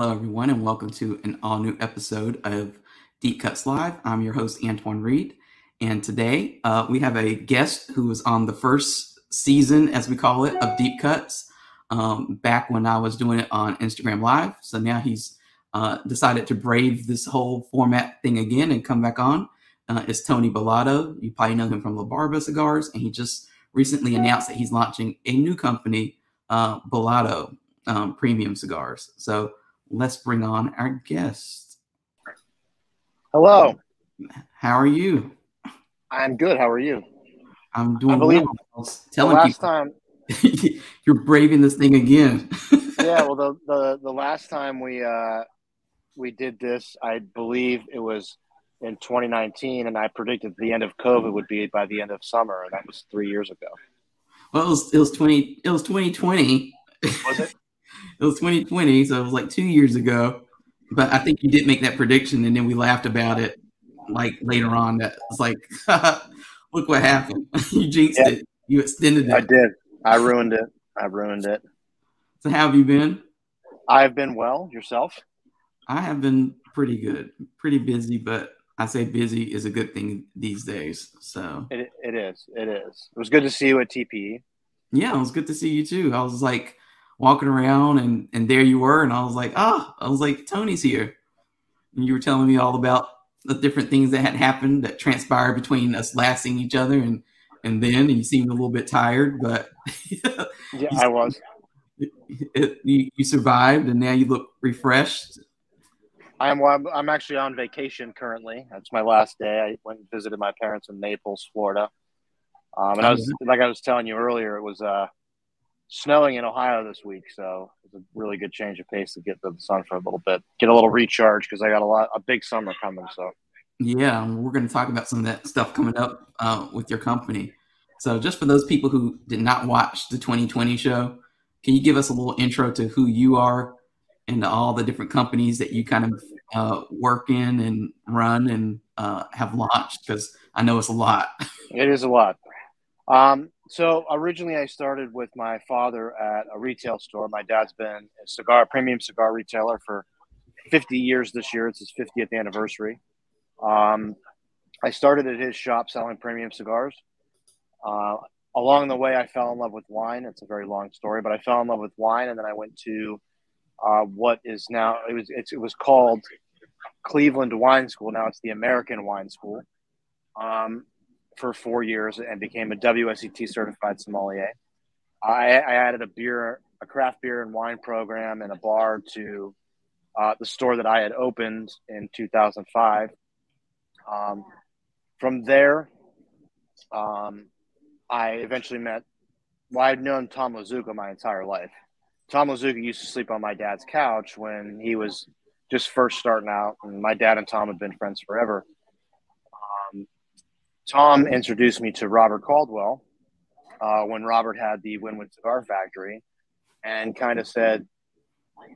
Hello, everyone, and welcome to an all new episode of Deep Cuts Live. I'm your host, Antoine Reed. And today uh, we have a guest who was on the first season, as we call it, of Deep Cuts um, back when I was doing it on Instagram Live. So now he's uh, decided to brave this whole format thing again and come back on. Uh, it's Tony Bellotto. You probably know him from La Barba Cigars, and he just recently announced that he's launching a new company, uh, Bellotto um, Premium Cigars. So let's bring on our guest. Hello. How are you? I'm good. How are you? I'm doing I believe well. I was telling last people time, you're braving this thing again. yeah. Well, the, the the last time we uh we did this, I believe it was in 2019, and I predicted the end of COVID would be by the end of summer, and that was three years ago. well, it was, it was 20. It was 2020. Was it? It was 2020, so it was like two years ago. But I think you did make that prediction, and then we laughed about it like later on. That was like, look what happened. you jinxed Yeah. it. You extended it. I did. I ruined it. I ruined it. So how have you been? I've been well. Yourself? I have been pretty good, pretty busy, but I say busy is a good thing these days. So It, it is. It is. It was good to see you at. TPE. yeah, it was good to see you too. I was like walking around and and there you were, and I was like, ah, I was like, Tony's here. And you were telling me all about the different things that had happened that transpired between us last seeing each other and and then and you seemed a little bit tired, but Yeah, I was. it, you, you survived and now you look refreshed. I am. Well, I'm, I'm actually on vacation currently. That's my last day. I went and visited my parents in Naples, Florida. Um, and I was like I was telling you earlier, it was uh, snowing in Ohio this week, so it's a really good change of pace to get to the sun for a little bit, get a little recharge because I got a lot a big summer coming. So Yeah, we're going to talk about some of that stuff coming up uh, with your company. So, just for those people who did not watch the 2020 show, can you give us a little intro to who you are and all the different companies that you kind of uh, work in and run and uh, have launched? Because I know it's a lot. it is a lot. Um, so originally, I started with my father at a retail store. My dad's been a cigar premium cigar retailer for 50 years this year. It's his 50th anniversary. Um, I started at his shop selling premium cigars. Uh, along the way, I fell in love with wine. It's a very long story, but I fell in love with wine, and then I went to uh, what is now it was it was called Cleveland Wine School. Now it's the American Wine School. Um, for four years and became a WSET certified sommelier. I, I added a beer, a craft beer and wine program and a bar to uh, the store that I had opened in 2005. Um, from there, um, I eventually met. Well, I'd known Tom Lazuka my entire life. Tom Lazuka used to sleep on my dad's couch when he was just first starting out, and my dad and Tom had been friends forever. Tom introduced me to Robert Caldwell uh, when Robert had the Wynwood Cigar Factory, and kind of said,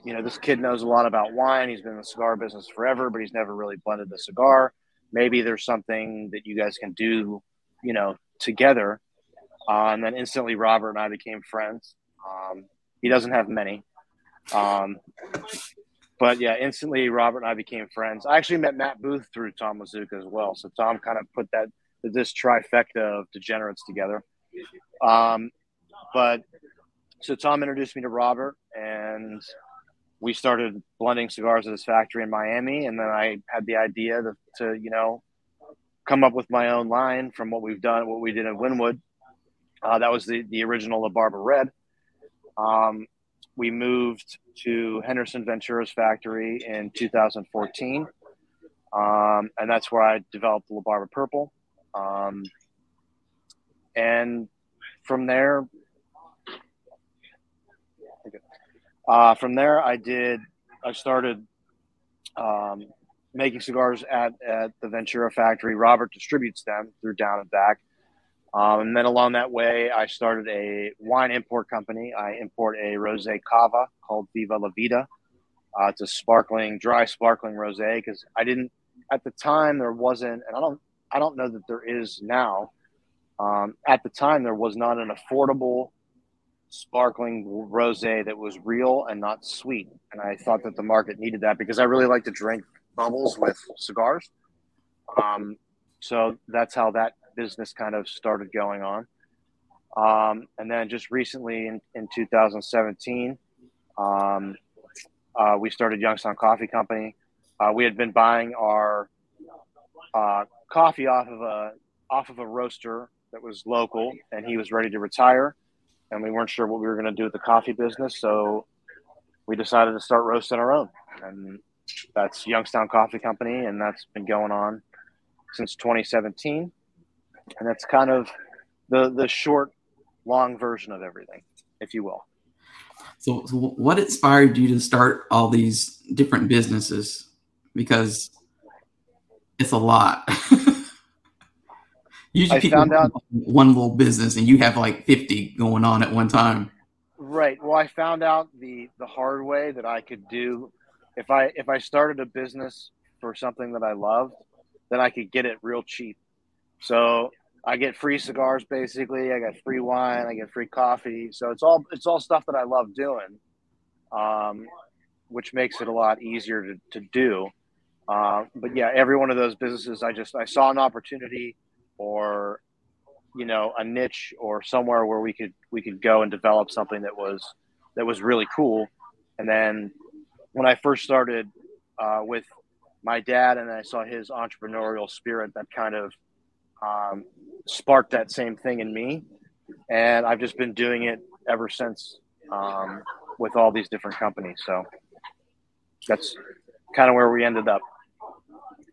you know, this kid knows a lot about wine. He's been in the cigar business forever, but he's never really blended a cigar. Maybe there's something that you guys can do, you know, together. Uh, and then instantly, Robert and I became friends. Um, he doesn't have many. Um, but yeah, instantly Robert and I became friends. I actually met Matt Booth through Tom Lazuka as well. So Tom kind of put that this trifecta of degenerates together. Um, but so Tom introduced me to Robert, and we started blending cigars at his factory in Miami. And then I had the idea to, to you know come up with my own line from what we've done, what we did in Wynwood. Uh, that was the the original La Barba Red. Um, we moved to Henderson Ventura's factory in 2014. Um, and that's where I developed La Barba Purple. Um, and from there, uh, from there, I did, I started um, making cigars at, at the Ventura factory. Robert distributes them through Down and Back. Um, and then along that way, I started a wine import company. I import a rosé cava called Viva la Vida. Uh, it's a sparkling, dry sparkling rosé because I didn't at the time there wasn't, and I don't, I don't know that there is now. Um, at the time, there was not an affordable sparkling rosé that was real and not sweet. And I thought that the market needed that because I really like to drink bubbles with cigars. Um, so that's how that business kind of started going on. Um, and then just recently in, in 2017, um, uh, we started Youngstown Coffee Company. Uh, we had been buying our uh, coffee off of a off of a roaster that was local, and he was ready to retire, and we weren't sure what we were going to do with the coffee business, so we decided to start roasting our own, and that's Youngstown Coffee Company, and that's been going on since 2017, and that's kind of the the short, long version of everything, if you will. So, so what inspired you to start all these different businesses? Because it's a lot. Usually, I people found out one little business, and you have like fifty going on at one time. Right. Well, I found out the the hard way that I could do if I if I started a business for something that I loved, then I could get it real cheap. So I get free cigars basically. I get free wine. I get free coffee. So it's all it's all stuff that I love doing, um, which makes it a lot easier to, to do. Uh, but yeah, every one of those businesses, I just I saw an opportunity, or you know, a niche or somewhere where we could we could go and develop something that was that was really cool. And then when I first started uh, with my dad, and I saw his entrepreneurial spirit, that kind of um, sparked that same thing in me, and I've just been doing it ever since um, with all these different companies. So that's kind of where we ended up.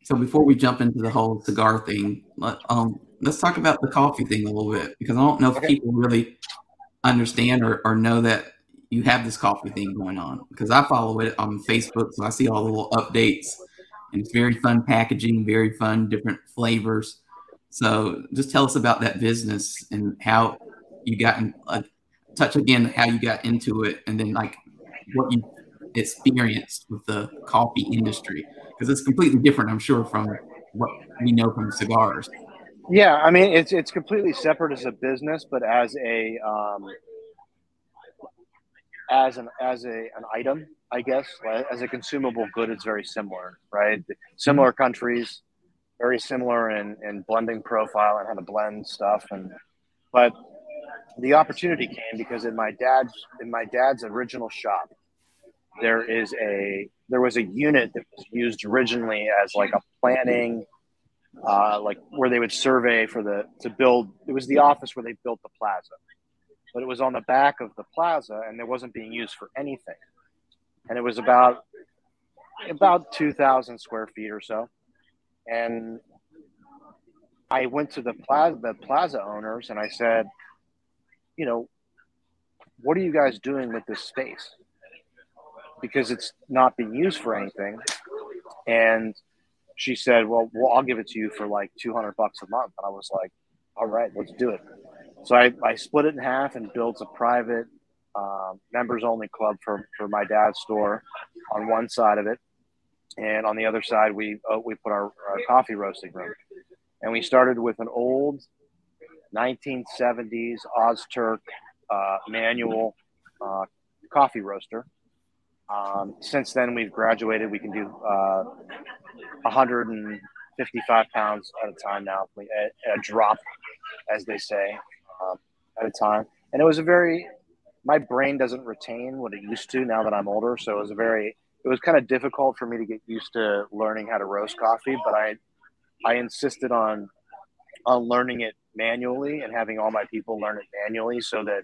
So before we jump into the whole cigar thing, let, um, let's talk about the coffee thing a little bit because I don't know if okay. people really understand or, or know that you have this coffee thing going on because I follow it on Facebook, so I see all the little updates, and it's very fun packaging, very fun, different flavors. So just tell us about that business and how you got in, uh, touch again how you got into it, and then like what you experienced with the coffee industry because it's completely different, I'm sure, from what we know from cigars. Yeah, I mean it's it's completely separate as a business, but as a um, as an as a an item, I guess, as a consumable good, it's very similar, right? Similar countries, very similar in, in blending profile and how to blend stuff, and but the opportunity came because in my dad's in my dad's original shop, there is a there was a unit that was used originally as like a planning uh, like where they would survey for the to build it was the office where they built the plaza. But it was on the back of the plaza and it wasn't being used for anything. And it was about about 2000 square feet or so. And i went to the plaza the plaza owners and i said you know what are you guys doing with this space because it's not being used for anything. And she said, well, well, I'll give it to you for like 200 bucks a month. And I was like, all right, let's do it. So I, I split it in half and built a private um, members only club for, for my dad's store on one side of it. And on the other side, we, uh, we put our, our coffee roasting room. And we started with an old 1970s Ozturk uh, manual uh, coffee roaster um, since then, we've graduated. We can do uh, 155 pounds at a time now, a, a drop, as they say, um, at a time. And it was a very, my brain doesn't retain what it used to now that I'm older. So it was a very, it was kind of difficult for me to get used to learning how to roast coffee, but I, I insisted on, on learning it manually and having all my people learn it manually so that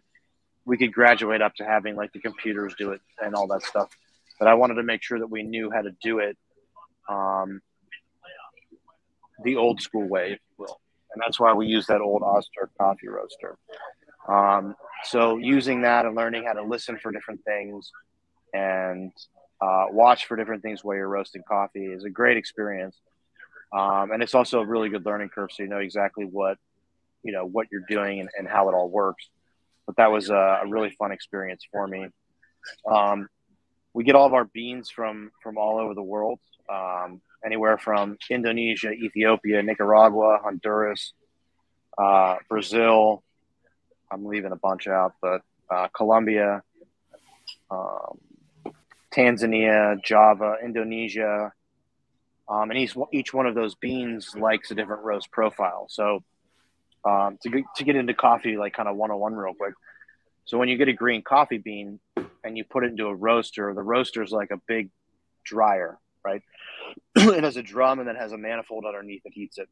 we could graduate up to having like the computers do it and all that stuff. But I wanted to make sure that we knew how to do it um, the old school way, if you will. And that's why we use that old Ozturk coffee roaster. Um, so using that and learning how to listen for different things and uh, watch for different things while you're roasting coffee is a great experience. Um, and it's also a really good learning curve, so you know exactly what you know what you're doing and, and how it all works but that was a, a really fun experience for me. Um, we get all of our beans from from all over the world, um, anywhere from Indonesia, Ethiopia, Nicaragua, Honduras, uh, Brazil. I'm leaving a bunch out, but uh, Colombia, um, Tanzania, Java, Indonesia, um, and each each one of those beans likes a different roast profile. So um, to get, to get into coffee, like kind of one on one real quick. So when you get a green coffee bean and you put it into a roaster, the roaster is like a big dryer, right? it has a drum and then has a manifold underneath that heats it.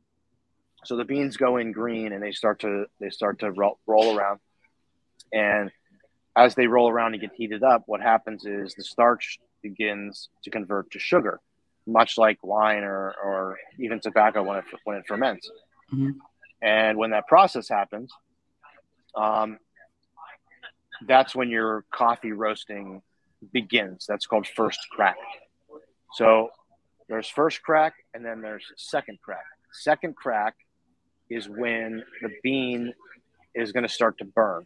So the beans go in green and they start to they start to roll, roll around, and as they roll around and get heated up, what happens is the starch begins to convert to sugar, much like wine or, or even tobacco when it when it ferments. Mm-hmm. And when that process happens, um, that's when your coffee roasting begins. That's called first crack. So there's first crack and then there's second crack. Second crack is when the bean is going to start to burn.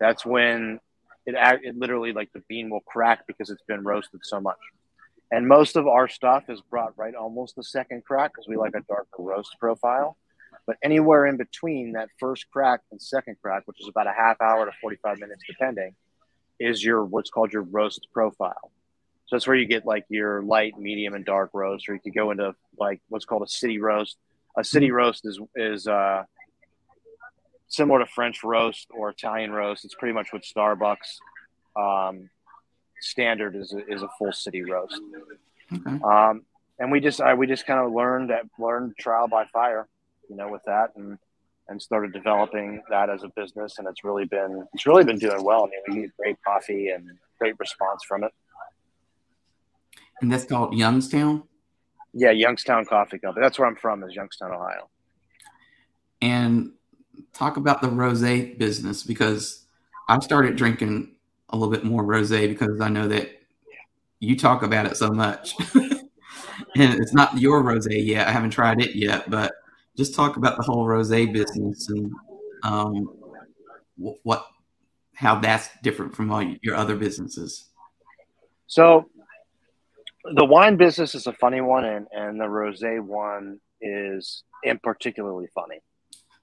That's when it, it literally like the bean will crack because it's been roasted so much. And most of our stuff is brought right almost the second crack because we like a darker roast profile. But anywhere in between that first crack and second crack, which is about a half hour to 45 minutes depending, is your what's called your roast profile. So that's where you get like your light, medium, and dark roast, or you could go into like what's called a city roast. A city roast is is uh, similar to French roast or Italian roast. It's pretty much what Starbucks um, standard is a, is a full city roast. Okay. Um, and we just I, we just kind of learned that learned trial by fire you know, with that and and started developing that as a business and it's really been it's really been doing well. I mean we get great coffee and great response from it. And that's called Youngstown? Yeah, Youngstown Coffee Company. That's where I'm from is Youngstown, Ohio. And talk about the rose business because I've started drinking a little bit more rose because I know that you talk about it so much. and it's not your rose yet. I haven't tried it yet, but just talk about the whole rose business and um, what how that's different from all your other businesses. So the wine business is a funny one and, and the rose one is in particularly funny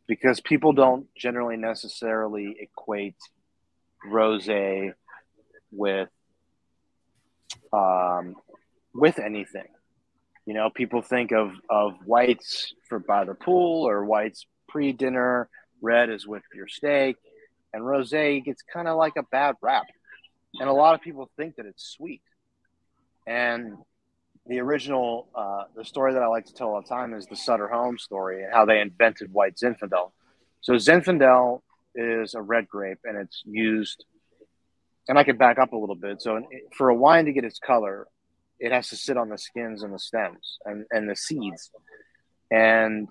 because people don't generally necessarily equate rose with um, with anything you know, people think of of whites for by the pool or whites pre dinner. Red is with your steak, and rosé gets kind of like a bad rap. And a lot of people think that it's sweet. And the original, uh, the story that I like to tell all the time is the Sutter Home story and how they invented white Zinfandel. So Zinfandel is a red grape, and it's used. And I could back up a little bit. So for a wine to get its color, it has to sit on the skins and the stems and, and the seeds. And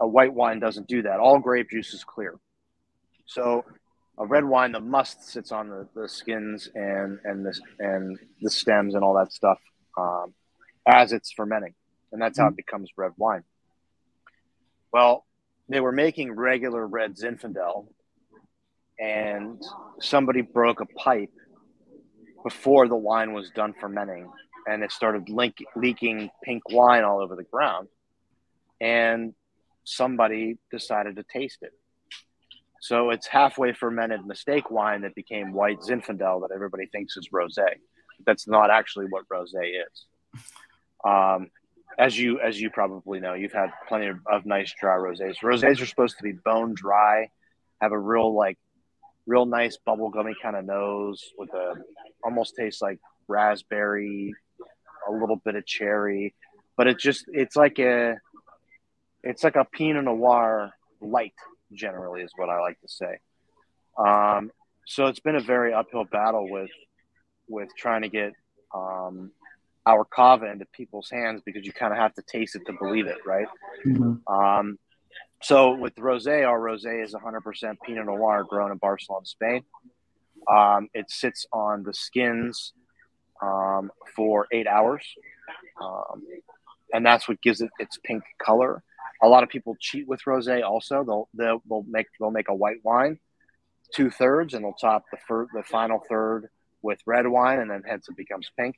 a white wine doesn't do that. All grape juice is clear. So a red wine, the must sits on the, the skins and and the and the stems and all that stuff um, as it's fermenting, and that's how it mm-hmm. becomes red wine. Well, they were making regular red Zinfandel, and somebody broke a pipe before the wine was done fermenting, and it started link, leaking pink wine all over the ground. And somebody decided to taste it. So it's halfway fermented mistake wine that became white Zinfandel that everybody thinks is rosé. That's not actually what rosé is. Um, as you as you probably know, you've had plenty of, of nice dry rosés. Rosés are supposed to be bone dry, have a real like real nice bubblegummy kind of nose with a almost tastes like raspberry a little bit of cherry, but it just it's like a it's like a Pinot Noir light. Generally, is what I like to say. Um, so it's been a very uphill battle with with trying to get um, our cava into people's hands because you kind of have to taste it to believe it, right? Mm-hmm. Um, so with rosé, our rosé is 100% Pinot Noir grown in Barcelona, Spain. Um, it sits on the skins um, for eight hours, um, and that's what gives it its pink color. A lot of people cheat with rosé. Also, they'll, they'll they'll make they'll make a white wine, two thirds, and they'll top the fir- the final third with red wine, and then hence it becomes pink.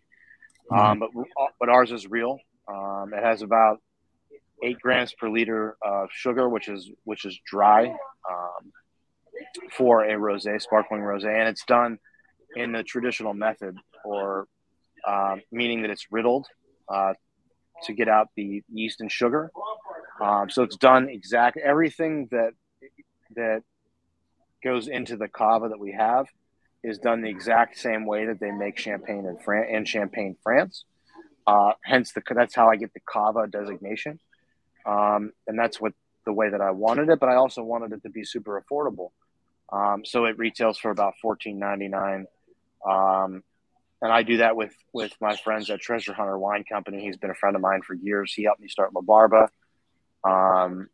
Mm-hmm. Um, but but ours is real. Um, it has about eight grams per liter of sugar, which is which is dry. Um, for a rosé, sparkling rosé, and it's done in the traditional method, or uh, meaning that it's riddled uh, to get out the yeast and sugar. Um, so it's done exactly everything that that goes into the cava that we have is done the exact same way that they make champagne in France and champagne France. Uh, hence, the that's how I get the cava designation, um, and that's what the way that I wanted it. But I also wanted it to be super affordable, um, so it retails for about fourteen ninety nine. Um, and I do that with with my friends at Treasure Hunter Wine Company. He's been a friend of mine for years. He helped me start La Barba. Um,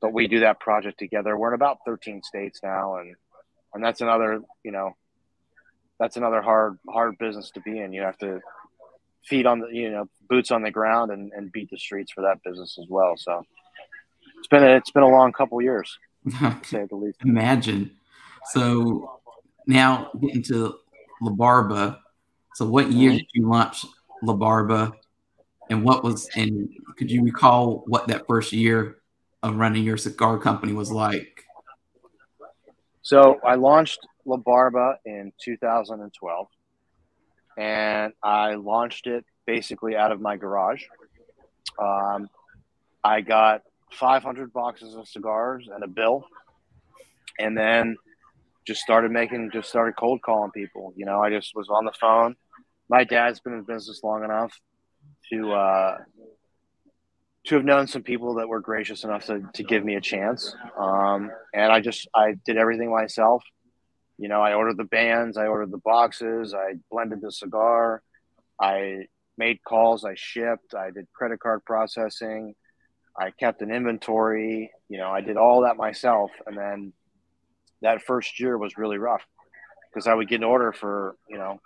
but we do that project together. We're in about 13 states now, and and that's another you know that's another hard hard business to be in. You have to feet on the you know boots on the ground and, and beat the streets for that business as well. So it's been a, it's been a long couple years, to say the least. Imagine. So now getting to La Barba. So what year mm-hmm. did you launch La Barba, and what was and could you recall what that first year of running your cigar company was like? So I launched La Barba in 2012, and I launched it basically out of my garage. Um, I got 500 boxes of cigars and a bill, and then just started making, just started cold calling people. You know, I just was on the phone. My dad's been in business long enough to uh, to have known some people that were gracious enough to, to give me a chance. Um, and I just, I did everything myself. You know, I ordered the bands, I ordered the boxes, I blended the cigar, I made calls, I shipped, I did credit card processing, I kept an inventory, you know, I did all that myself. And then that first year was really rough because I would get an order for, you know,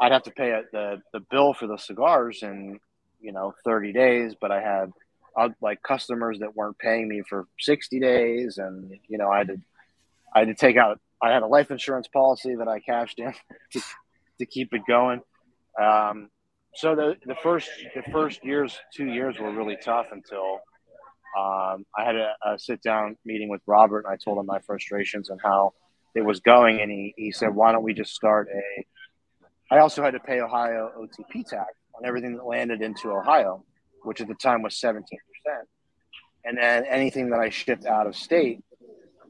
I'd have to pay the, the bill for the cigars in, you know 30 days but i had uh, like customers that weren't paying me for 60 days and you know i had to i had to take out i had a life insurance policy that i cashed in to, to keep it going. Um, so the, the first the first years two years were really tough until um, i had a, a sit down meeting with robert and i told him my frustrations and how it was going and he, he said why don't we just start a i also had to pay ohio otp tax on everything that landed into Ohio, which at the time was 17%. And then anything that I shipped out of state,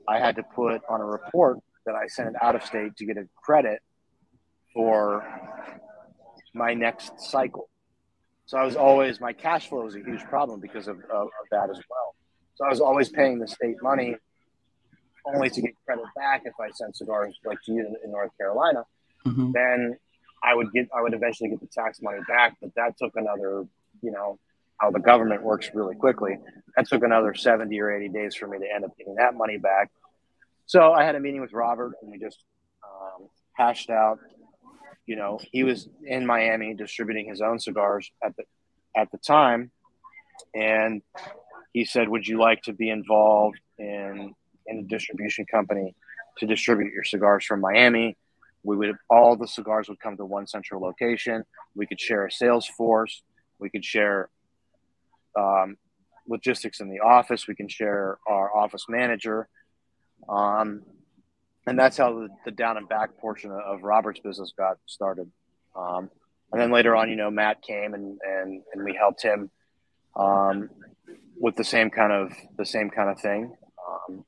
I had to put on a report that I sent out of state to get a credit for my next cycle. So I was always, my cash flow was a huge problem because of, of, of that as well. So I was always paying the state money only to get credit back if I sent cigars like to you in North Carolina. Mm-hmm. Then I would get, I would eventually get the tax money back, but that took another, you know, how the government works really quickly. That took another 70 or 80 days for me to end up getting that money back. So I had a meeting with Robert and we just um, hashed out, you know, he was in Miami distributing his own cigars at the, at the time. And he said, would you like to be involved in, in a distribution company to distribute your cigars from Miami? we would all the cigars would come to one central location. We could share a sales force. We could share um, logistics in the office. We can share our office manager. Um, and that's how the, the, down and back portion of Robert's business got started. Um, and then later on, you know, Matt came and, and, and we helped him um, with the same kind of the same kind of thing. Um,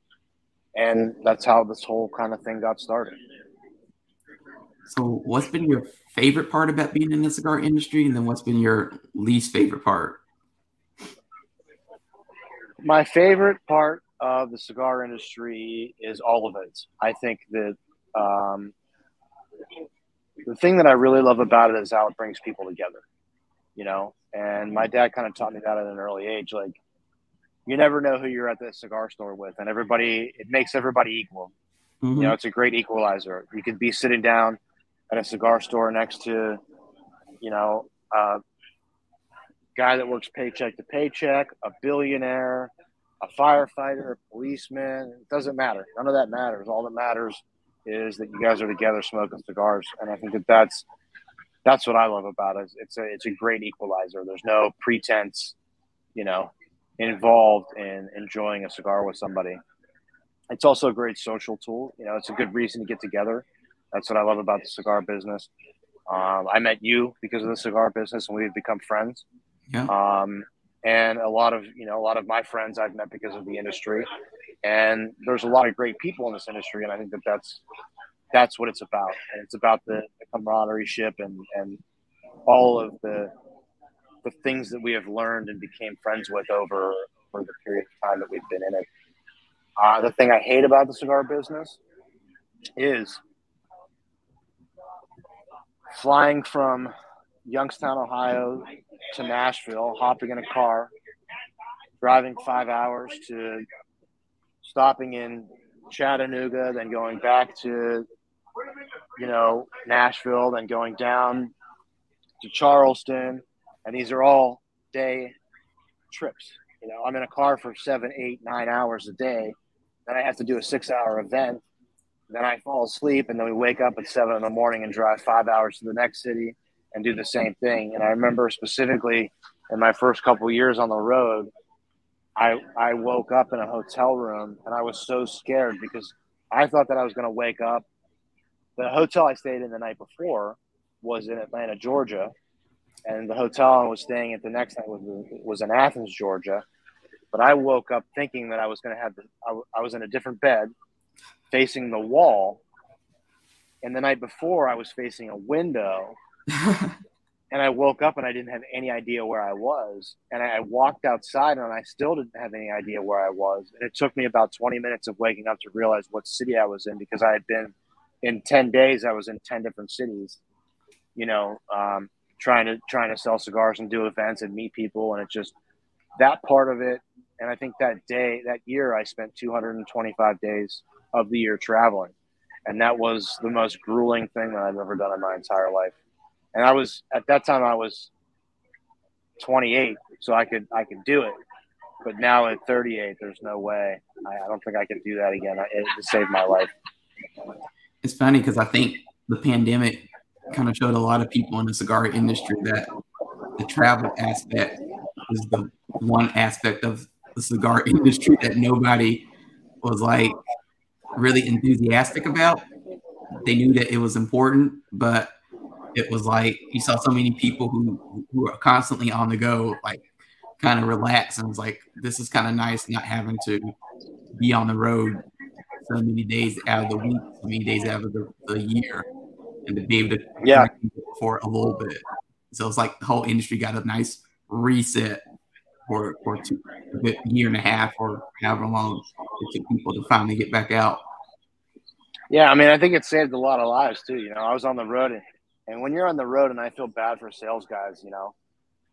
and that's how this whole kind of thing got started. So, what's been your favorite part about being in the cigar industry, and then what's been your least favorite part? My favorite part of the cigar industry is all of it. I think that um, the thing that I really love about it is how it brings people together, you know. And my dad kind of taught me that at an early age. Like, you never know who you're at the cigar store with, and everybody, it makes everybody equal. Mm-hmm. You know, it's a great equalizer. You could be sitting down at a cigar store next to, you know, a guy that works paycheck to paycheck, a billionaire, a firefighter, a policeman. It doesn't matter. None of that matters. All that matters is that you guys are together smoking cigars, and I think that that's that's what I love about it. It's a it's a great equalizer. There's no pretense, you know, involved in enjoying a cigar with somebody. it's also a great social tool. You know, it's a good reason to get together. That's what I love about the cigar business. Um, I met you because of the cigar business, and we've become friends. Yeah. Um, and a lot of you know a lot of my friends I've met because of the industry. And there's a lot of great people in this industry, and I think that that's that's what it's about. And it's about the, the camaraderie ship and and all of the the things that we have learned and became friends with over for the period of time that we've been in it. Uh, the thing I hate about the cigar business is flying from Youngstown, Ohio to Nashville, hopping in a car, driving five hours to stopping in Chattanooga, then going back to, you know, Nashville, then going down to Charleston. And these are all day trips. You know, I'm in a car for seven, eight, nine hours a day. Then I have to do a six hour event. Then I fall asleep, and then we wake up at seven in the morning and drive five hours to the next city and do the same thing. And I remember specifically in my first couple years on the road, I I woke up in a hotel room and I was so scared because I thought that I was going to wake up. The hotel I stayed in the night before was in Atlanta, Georgia, and the hotel I was staying at the next night was was in Athens, Georgia. But I woke up thinking that I was going to have the, I, I was in a different bed, facing the wall, and the night before I was facing a window and I woke up and I didn't have any idea where I was. And I walked outside and I still didn't have any idea where I was. And it took me about 20 minutes of waking up to realize what city I was in because I had been in 10 days, I was in 10 different cities, you know, um, trying to, trying to sell cigars and do events and meet people. And it just, that part of it. And I think that day, that year, I spent 225 days of the year traveling. And that was the most grueling thing that I've ever done in my entire life and I was at that time I was 28, so I could I could do it. But now at 38, there's no way. I, I don't think I can do that again. It, it saved my life. It's funny because I think the pandemic kind of showed a lot of people in the cigar industry that the travel aspect is the one aspect of the cigar industry that nobody was like really enthusiastic about. They knew that it was important, but it was like you saw so many people who who are constantly on the go, like kind of relax, and was like, this is kind of nice not having to be on the road so many days out of the week, so many days out of the, the year, and to be able to yeah for a little bit. So it's like the whole industry got a nice reset for for two, a year and a half or however long it took people to finally get back out. Yeah, I mean, I think it saved a lot of lives too. You know, I was on the road and and when you're on the road, and I feel bad for sales guys, you know,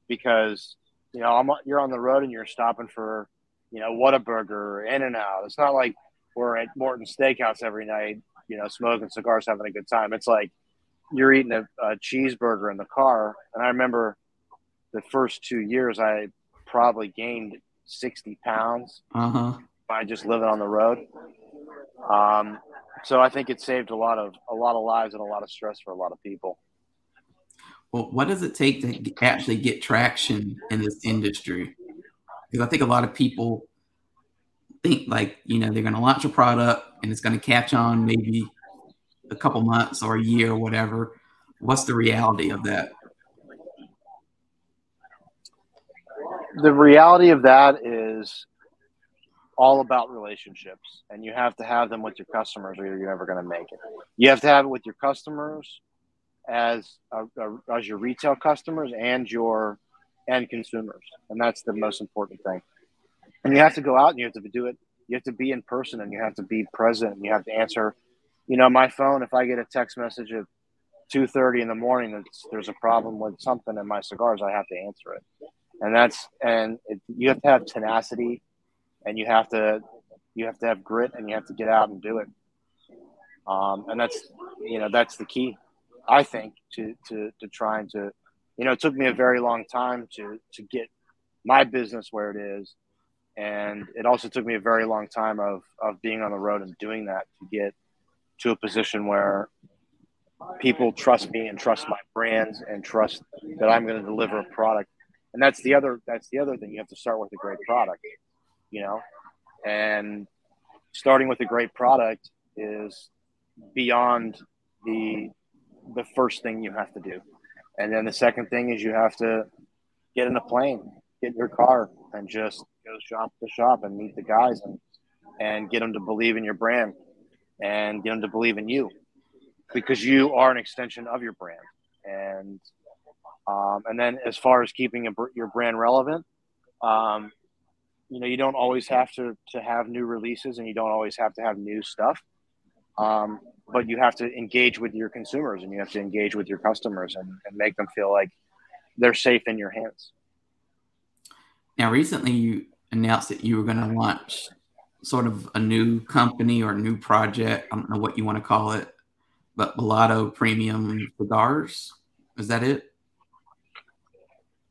because you know I'm you're on the road and you're stopping for you know Whataburger In and Out. It's not like we're at Morton Steakhouse every night, you know, smoking cigars, having a good time. It's like you're eating a, a cheeseburger in the car. And I remember the first two years, I probably gained 60 pounds uh-huh. by just living on the road. Um, so I think it saved a lot of a lot of lives and a lot of stress for a lot of people. Well, what does it take to actually get traction in this industry? Because I think a lot of people think like you know they're going to launch a product and it's going to catch on maybe a couple months or a year or whatever. What's the reality of that? The reality of that is all about relationships and you have to have them with your customers or you're never going to make it. You have to have it with your customers as a, a, as your retail customers and your end consumers and that's the most important thing. And you have to go out and you have to do it. You have to be in person and you have to be present and you have to answer. You know my phone if i get a text message at 2.30 in the morning that's there's a problem with something in my cigars i have to answer it. And that's and it, you have to have tenacity and you have to you have to have grit and you have to get out and do it. Um, and that's you know that's the key, I think, to to to trying to you know it took me a very long time to to get my business where it is, and it also took me a very long time of of being on the road and doing that to get to a position where people trust me and trust my brands and trust that I'm going to deliver a product. And that's the other that's the other thing. You have to start with a great product you know, and starting with a great product is beyond the the first thing you have to do. And then the second thing is you have to get in a plane, get in your car, and just go shop to shop and meet the guys and and get them to believe in your brand and get them to believe in you because you are an extension of your brand. And um, and then as far as keeping a, your brand relevant, um, you know, you don't always have to to have new releases and you don't always have to have new stuff. Um, but you have to engage with your consumers and you have to engage with your customers and, and make them feel like they're safe in your hands. Now, recently you announced that you were going to launch sort of a new company or a new project. I don't know what you want to call it, but Bellotto Premium Cigars. Is that it?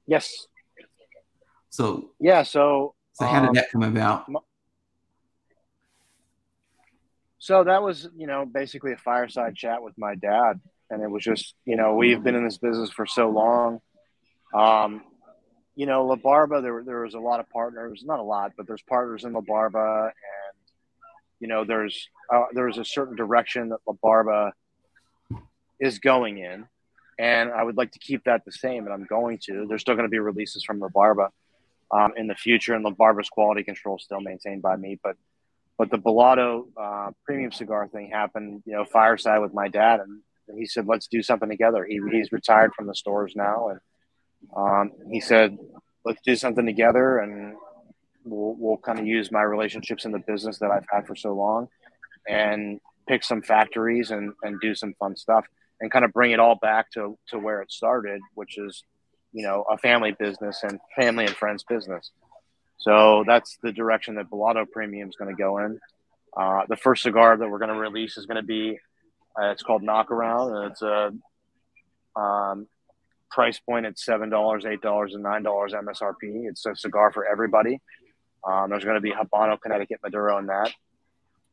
Yes. So yeah. So so how did um, that come about? So that was, you know, basically a fireside chat with my dad, and it was just, you know, we've been in this business for so long. Um, you know, La Barba, there there was a lot of partners, not a lot, but there's partners in La Barba, and you know, there's uh, there's a certain direction that La Barba is going in, and I would like to keep that the same, and I'm going to. There's still going to be releases from La Barba um, in the future, and La Barba's quality control is still maintained by me, but but the Bellotto uh, premium cigar thing happened, you know, fireside with my dad, and, he said, "Let's do something together." He, he's retired from the stores now, and um, he said, "Let's do something together, and we'll, we'll kind of use my relationships in the business that I've had for so long, and pick some factories and and do some fun stuff, and kind of bring it all back to to where it started, which is, you know, a family business and family and friends business." So that's the direction that Bellotto Premium is going to go in. Uh, the first cigar that we're going to release is going to be, uh, it's called Knockaround, and it's a um, price point at seven dollars, eight dollars, and nine dollars MSRP. It's a cigar for everybody. Um, there's going to be Habano, Connecticut Maduro in that.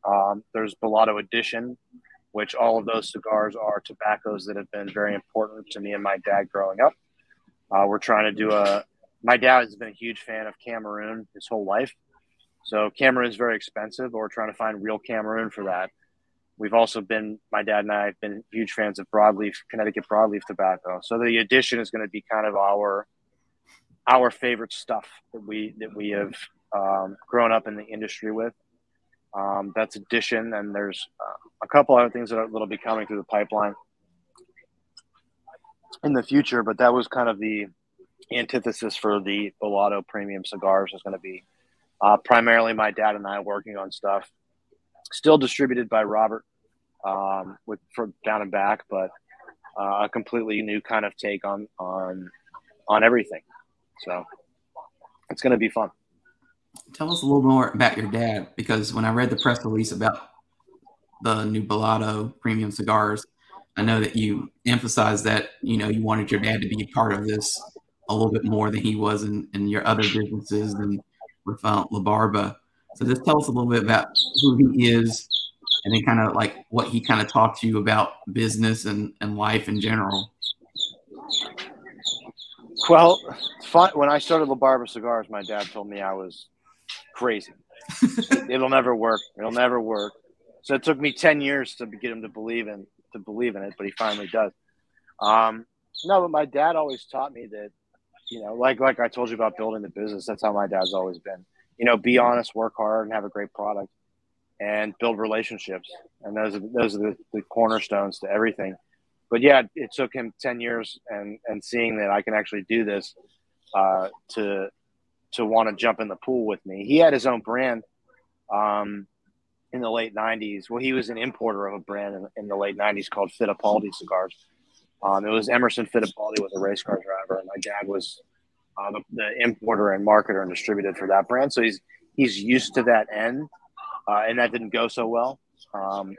Um, there's Bellotto Edition, which all of those cigars are tobaccos that have been very important to me and my dad growing up. Uh, we're trying to do a my dad has been a huge fan of Cameroon his whole life. So Cameroon is very expensive, but we're trying to find real Cameroon for that. We've also been, my dad and I have been huge fans of broadleaf, Connecticut broadleaf tobacco. So the addition is going to be kind of our, our favorite stuff that we, that we have um, grown up in the industry with. Um, that's addition. And there's uh, a couple other things that that'll be coming through the pipeline in the future, but that was kind of the, antithesis for the Bellotto premium cigars is going to be uh, primarily my dad and I working on stuff. Still distributed by Robert um, with for down and back, but uh, a completely new kind of take on on on everything. So it's going to be fun. Tell us a little more about your dad, because when I read the press release about the new Bellotto premium cigars, I know that you emphasized that you know you wanted your dad to be a part of this a little bit more than he was in, in your other businesses and with uh, La Barba. So just tell us a little bit about who he is and then kind of like what he kind of taught you about business and, and life in general. Well, when I started La Barba Cigars, my dad told me I was crazy. It'll never work. It'll never work. So it took me 10 years to get him to believe in to believe in it, but he finally does. Um, no, but my dad always taught me that you know, like like I told you about building the business. That's how my dad's always been. You know, be honest, work hard, and have a great product, and build relationships. And those are those are the, the cornerstones to everything. But yeah, it took him ten years, and and seeing that I can actually do this, uh, to to want to jump in the pool with me. He had his own brand. Um, in the late 90s. Well, he was an importer of a brand in, in the late 90s called Fittipaldi cigars. Um, it was Emerson Fittipaldi was a race car driver, and my dad was uh, the, the, importer and marketer and distributed for that brand. So he's he's used to that end, uh, and that didn't go so well. Um,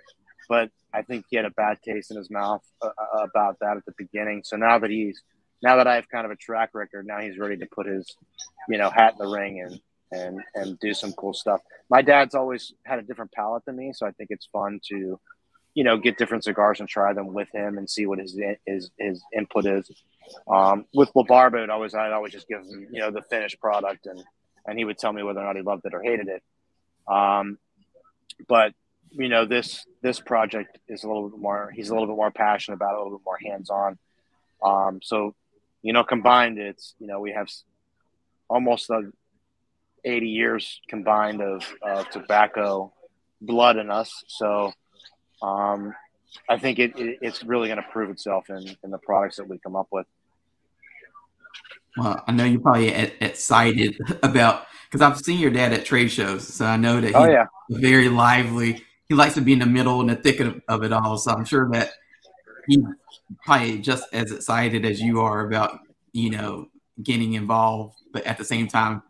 but I think he had a bad taste in his mouth uh, uh, about that at the beginning. So now that he's now that I have kind of a track record, now he's ready to put his you know hat in the ring and and and do some cool stuff. My dad's always had a different palate than me, so I think it's fun to you know, get different cigars and try them with him and see what his his his input is. Um, with La Barba, it always I'd always just give him you know the finished product and and he would tell me whether or not he loved it or hated it. Um, but you know this this project is a little bit more. He's a little bit more passionate about it, a little bit more hands on. Um, so, you know, combined, it's you know we have almost a 80 years combined of, of tobacco blood in us. So um, I think it, it, it's really going to prove itself in, in the products that we come up with. Well, I know you're probably excited about because I've seen your dad at trade shows, so I know that he's oh, yeah. very lively. He likes to be in the middle and the thick of, of it all. So I'm sure that he's probably just as excited as you are about, you know, getting involved, but at the same time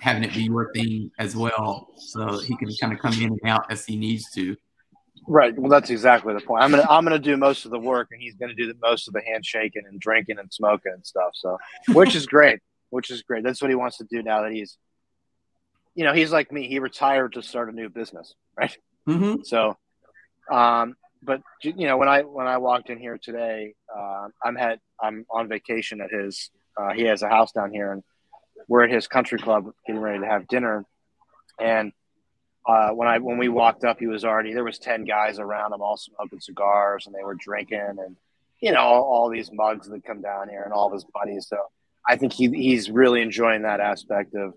having it be your thing as well, so he can kind of come in and out as he needs to. Right. Well, that's exactly the point. I'm gonna I'm gonna do most of the work, and he's gonna do the most of the handshaking and drinking and smoking and stuff. So, which is great. Which is great. That's what he wants to do now that he's, you know, he's like me. He retired to start a new business, right? Mm-hmm. So, um, but you know, when I when I walked in here today, uh, I'm had I'm on vacation at his. Uh, he has a house down here, and we're at his country club getting ready to have dinner, and uh, when I when we walked up, he was already there was ten guys around him, all smoking cigars, and they were drinking, and you know all, all these mugs that come down here, and all of his buddies. So I think he he's really enjoying that aspect of,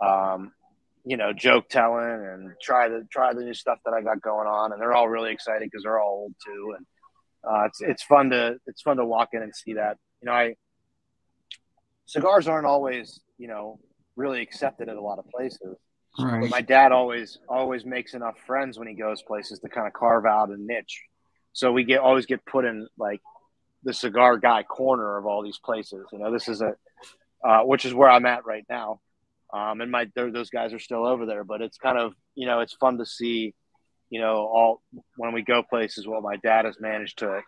um, you know, joke telling and try the try the new stuff that I got going on, and they're all really excited because they're all old too, and uh, it's it's fun to it's fun to walk in and see that. You know, I cigars aren't always you know really accepted at a lot of places. Right. But my dad always always makes enough friends when he goes places to kind of carve out a niche. So we get always get put in like the cigar guy corner of all these places. You know, this is a uh, which is where I'm at right now. Um, and my those guys are still over there, but it's kind of you know it's fun to see, you know, all when we go places. what my dad has managed to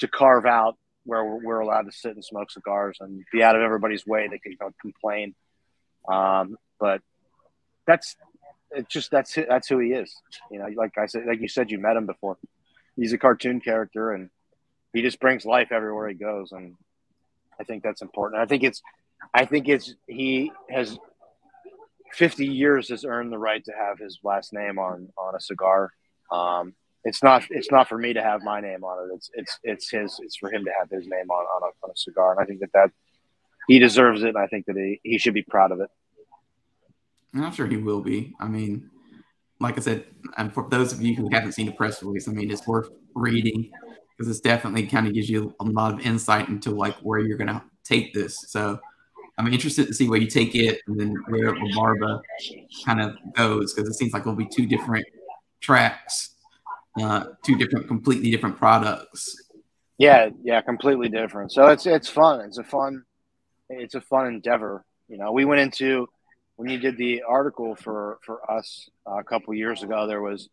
to carve out where we're, we're allowed to sit and smoke cigars and be out of everybody's way. They can complain, um, but that's it's just that's that's who he is. You know, like I said, like you said, you met him before. He's a cartoon character, and he just brings life everywhere he goes, and I think that's important. I think it's, I think it's he has 50 years has earned the right to have his last name on on a cigar. Um, it's not it's not for me to have my name on it. It's it's it's his. It's for him to have his name on on a, on a cigar, and I think that that he deserves it. And I think that he, he should be proud of it. I'm sure he will be. I mean, like I said, and for those of you who haven't seen the press release, I mean, it's worth reading because it's definitely kind of gives you a lot of insight into like where you're going to take this. So I'm interested to see where you take it and then where Barba kind of goes because it seems like it'll be two different tracks, uh, two different, completely different products. Yeah, yeah, completely different. So it's it's fun. It's a fun, it's a fun endeavor. You know, we went into when you did the article for for us uh, a couple years ago, there was,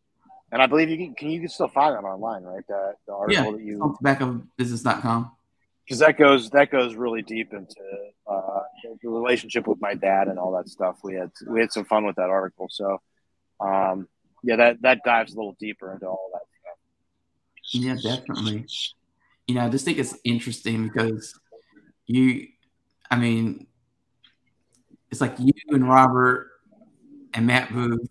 and I believe you can, can you can still find that online, right? The, the article yeah, that you on tobaccobusiness.com. Because that goes that goes really deep into uh, the relationship with my dad and all that stuff. We had we had some fun with that article. So, um, yeah, that that dives a little deeper into all that stuff. Yeah, definitely. You know, I just think it's interesting because you, I mean, it's like you and Robert and Matt Booth,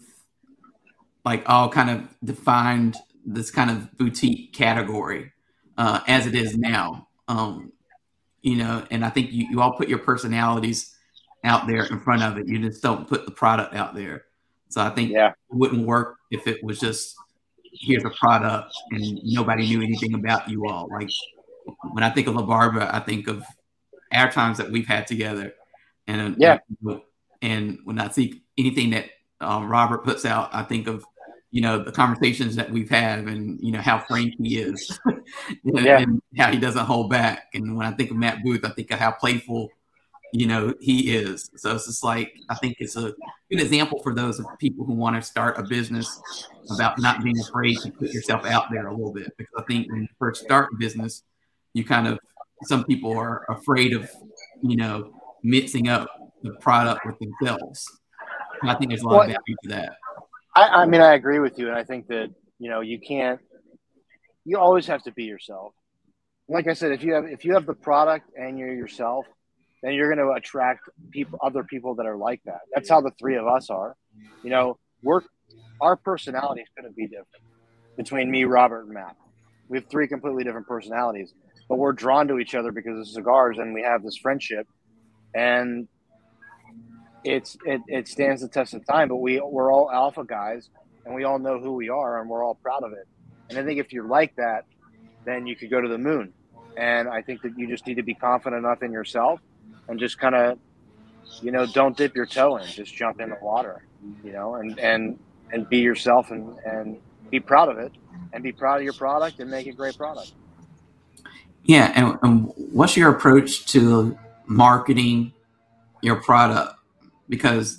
like all kind of defined this kind of boutique category uh, as it is now. Um, you know, and I think you, you all put your personalities out there in front of it. You just don't put the product out there. So I think yeah. it wouldn't work if it was just here's a product and nobody knew anything about you all. Like when I think of La Barba, I think of our times that we've had together and yeah, and when I see anything that um, Robert puts out, I think of you know the conversations that we've had and you know how frank he is and, yeah. and how he doesn't hold back. And when I think of Matt Booth, I think of how playful you know he is. So it's just like I think it's a good example for those people who want to start a business about not being afraid to put yourself out there a little bit because I think when you first start a business, you kind of some people are afraid of you know mixing up the product with themselves. And I think there's a lot well, of value to that. I, I mean, I agree with you, and I think that you know you can't. You always have to be yourself. Like I said, if you have if you have the product and you're yourself, then you're going to attract people, other people that are like that. That's how the three of us are. You know, we're our personalities going to be different between me, Robert, and Matt. We have three completely different personalities, but we're drawn to each other because of cigars, and we have this friendship, and it's it, it stands the test of time. But we we're all alpha guys, and we all know who we are, and we're all proud of it. And I think if you're like that, then you could go to the moon. And I think that you just need to be confident enough in yourself, and just kind of, you know, don't dip your toe in, just jump in the water, you know, and and and be yourself and and be proud of it and be proud of your product and make a great product. Yeah, and, and what's your approach to marketing your product? Because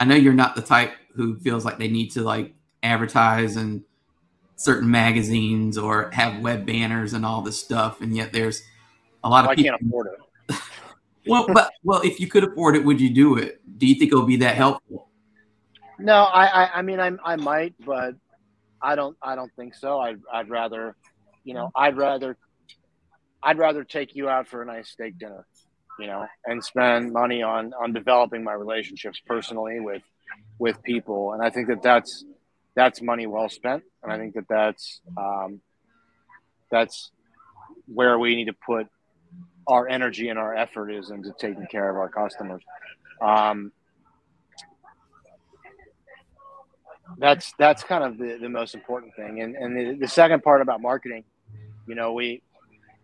I know you're not the type who feels like they need to like advertise in certain magazines or have web banners and all this stuff, and yet there's a lot well, of people. I can't afford it. Well, but well, if you could afford it, would you do it? Do you think it would be that helpful? No, I, I, I mean, I, I might, but I don't, I don't think so. I'd, I'd rather, you know, I'd rather, I'd rather take you out for a nice steak dinner, you know, and spend money on, on developing my relationships personally with, with people. And I think that that's, that's money well spent. And I think that that's, um, that's where we need to put our energy and our effort is into taking care of our customers. Um, that's that's kind of the, the most important thing and and the, the second part about marketing you know we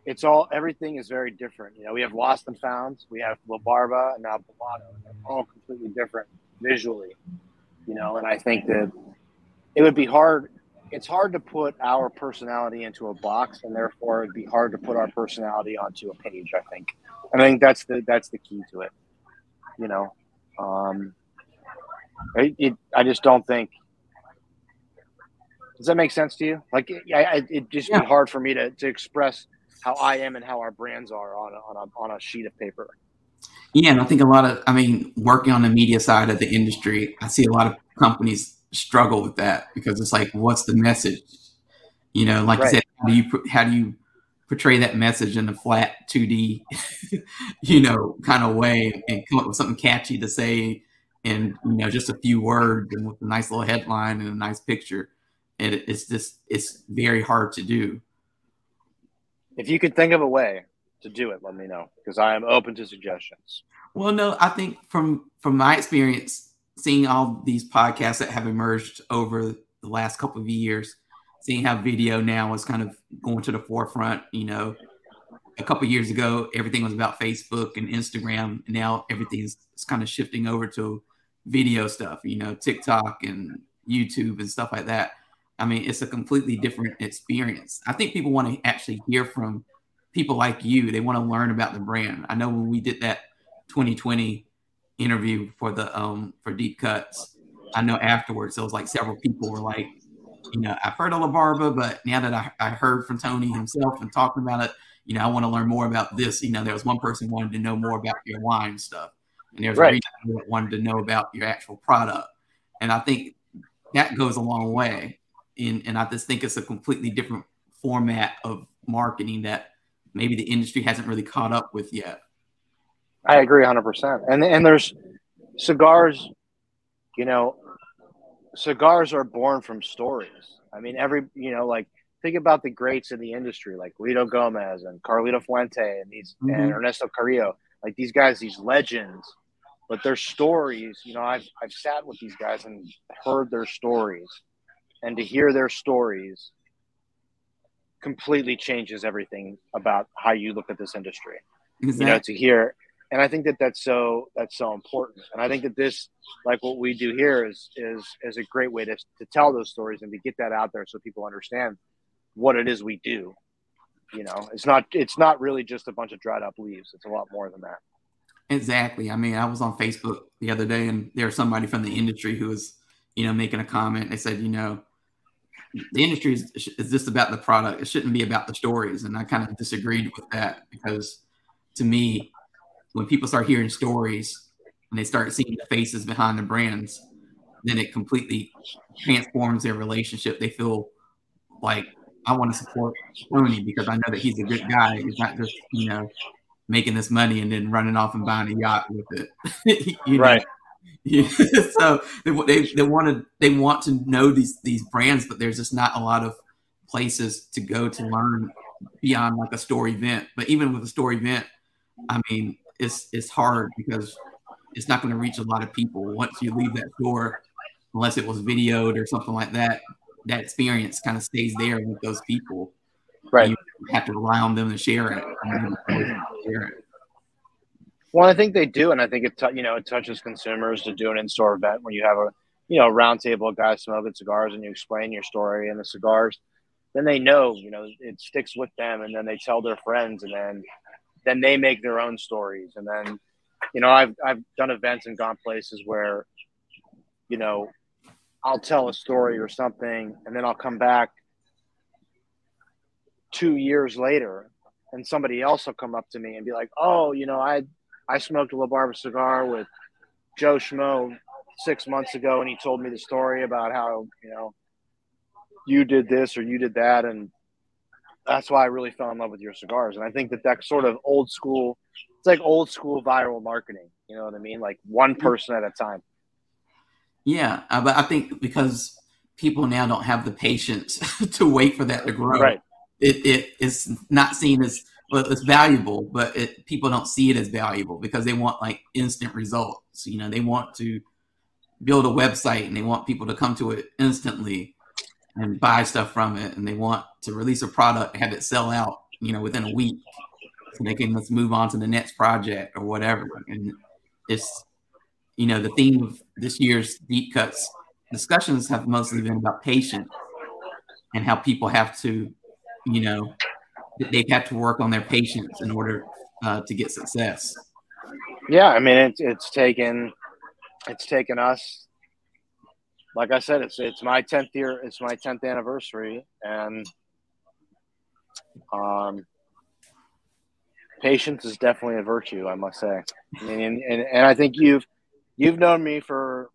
it's all everything is very different you know we have lost and found we have la barba and now Bellotto. all completely different visually you know and i think that it would be hard it's hard to put our personality into a box and therefore it'd be hard to put our personality onto a page i think and i think that's the that's the key to it you know um it, it, I just don't think does that make sense to you? Like, I, it just yeah. be hard for me to, to express how I am and how our brands are on a, on a, on a sheet of paper. Yeah, and I think a lot of, I mean, working on the media side of the industry, I see a lot of companies struggle with that because it's like, what's the message? You know, like right. you said, how do you how do you portray that message in a flat 2D, you know, kind of way and come up with something catchy to say and you know just a few words and with a nice little headline and a nice picture and it's just it's very hard to do. If you could think of a way to do it, let me know because I am open to suggestions. Well, no, I think from from my experience, seeing all these podcasts that have emerged over the last couple of years, seeing how video now is kind of going to the forefront. You know, a couple years ago, everything was about Facebook and Instagram, and now everything's kind of shifting over to video stuff. You know, TikTok and YouTube and stuff like that. I mean, it's a completely different experience. I think people want to actually hear from people like you. They want to learn about the brand. I know when we did that 2020 interview for the um for deep cuts, I know afterwards there was like several people were like, you know, I've heard of La Barba, but now that I, I heard from Tony himself and talking about it, you know, I want to learn more about this. You know, there was one person wanted to know more about your wine stuff, and there's right. a that wanted to know about your actual product. And I think that goes a long way and, and I just think it's a completely different format of marketing that maybe the industry hasn't really caught up with yet. I agree 100%. And and there's cigars, you know, cigars are born from stories. I mean, every, you know, like think about the greats in the industry like Litto Gomez and Carlito Fuente and these mm-hmm. and Ernesto Carrillo, like these guys, these legends. But their stories, you know, I've I've sat with these guys and heard their stories and to hear their stories completely changes everything about how you look at this industry. Exactly. You know, to hear, and I think that that's so that's so important. And I think that this, like what we do here, is is is a great way to to tell those stories and to get that out there so people understand what it is we do. You know, it's not it's not really just a bunch of dried up leaves. It's a lot more than that. Exactly. I mean, I was on Facebook the other day, and there was somebody from the industry who was, you know, making a comment. They said, you know, the industry is, is just about the product. It shouldn't be about the stories. And I kind of disagreed with that because to me, when people start hearing stories and they start seeing the faces behind the brands, then it completely transforms their relationship. They feel like I want to support Tony because I know that he's a good guy. He's not just, you know, making this money and then running off and buying a yacht with it. right. Yeah. so they, they they want to they want to know these these brands, but there's just not a lot of places to go to learn beyond like a store event. But even with a store event, I mean, it's it's hard because it's not going to reach a lot of people once you leave that store, unless it was videoed or something like that. That experience kind of stays there with those people. Right. You have to rely on them to share it. Share it. Well, I think they do, and I think it t- you know it touches consumers to do an in-store event where you have a you know round table of guys smoking cigars and you explain your story and the cigars. Then they know, you know, it sticks with them, and then they tell their friends, and then then they make their own stories, and then you know I've I've done events and gone places where you know I'll tell a story or something, and then I'll come back two years later, and somebody else will come up to me and be like, "Oh, you know, I I smoked a La Barba cigar with Joe Schmo six months ago, and he told me the story about how you know you did this or you did that, and that's why I really fell in love with your cigars. And I think that that sort of old school, it's like old school viral marketing. You know what I mean? Like one person at a time. Yeah, uh, but I think because people now don't have the patience to wait for that to grow, Right. it, it is not seen as well, it's valuable, but it, people don't see it as valuable because they want like instant results. You know, they want to build a website and they want people to come to it instantly and buy stuff from it, and they want to release a product have it sell out, you know, within a week, so they can let's move on to the next project or whatever. And it's, you know, the theme of this year's deep cuts discussions have mostly been about patience and how people have to, you know, they have to work on their patience in order uh, to get success. Yeah, I mean it's it's taken it's taken us like I said, it's it's my tenth year it's my tenth anniversary and um patience is definitely a virtue, I must say. I mean and, and, and I think you've you've known me for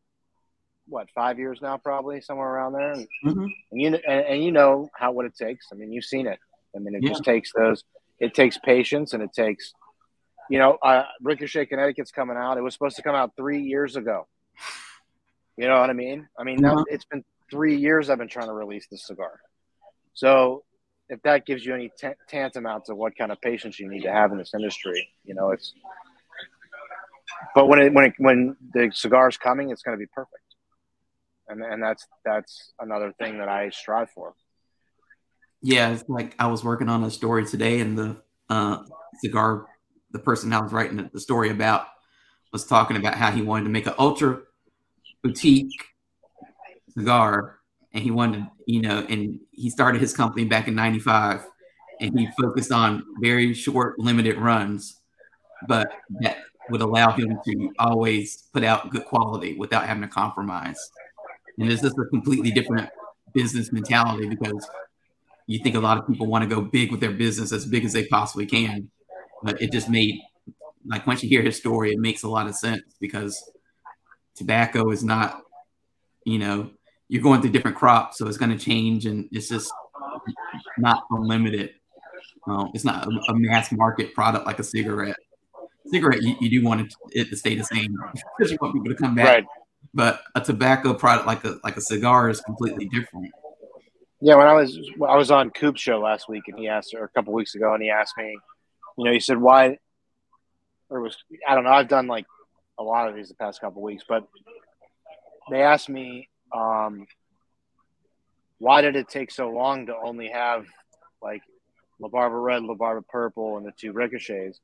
what, five years now probably, somewhere around there. And, Mhm. and you and, and you know how what it takes. I mean you've seen it. I mean it Yeah. just takes those it takes patience and it takes you know, uh, Ricochet Connecticut's coming out. It was supposed to come out three years ago. You know what I mean? I mean, now Mhm. it's been three years I've been trying to release this cigar. So, if that gives you any t- tantamount to what kind of patience you need to have in this industry, you know, it's. But when it when it when the cigar's coming, it's going to be perfect, and and that's that's another thing that I strive for. Yeah, it's like I was working on a story today, and the uh, cigar, the person I was writing the story about, was talking about how he wanted to make an ultra boutique cigar, and he wanted, you know, and he started his company back in '95, and he focused on very short, limited runs, but that would allow him to always put out good quality without having to compromise. And it's just a completely different business mentality because you think a lot of people want to go big with their business as big as they possibly can but it just made like once you hear his story it makes a lot of sense because tobacco is not you know you're going through different crops so it's going to change and it's just not unlimited um, it's not a, a mass market product like a cigarette cigarette you, you do want it, to stay the same because you want people to come back Right. but a tobacco product like a like a cigar is completely different Yeah, when I was I was on Coop's show last week, and he asked, or a couple weeks ago, and he asked me, you know, he said why, or was I don't know. I've done like a lot of these the past couple weeks, but they asked me, um, why did it take so long to only have like La Barba Red, La Barba Purple, and the two ricochets?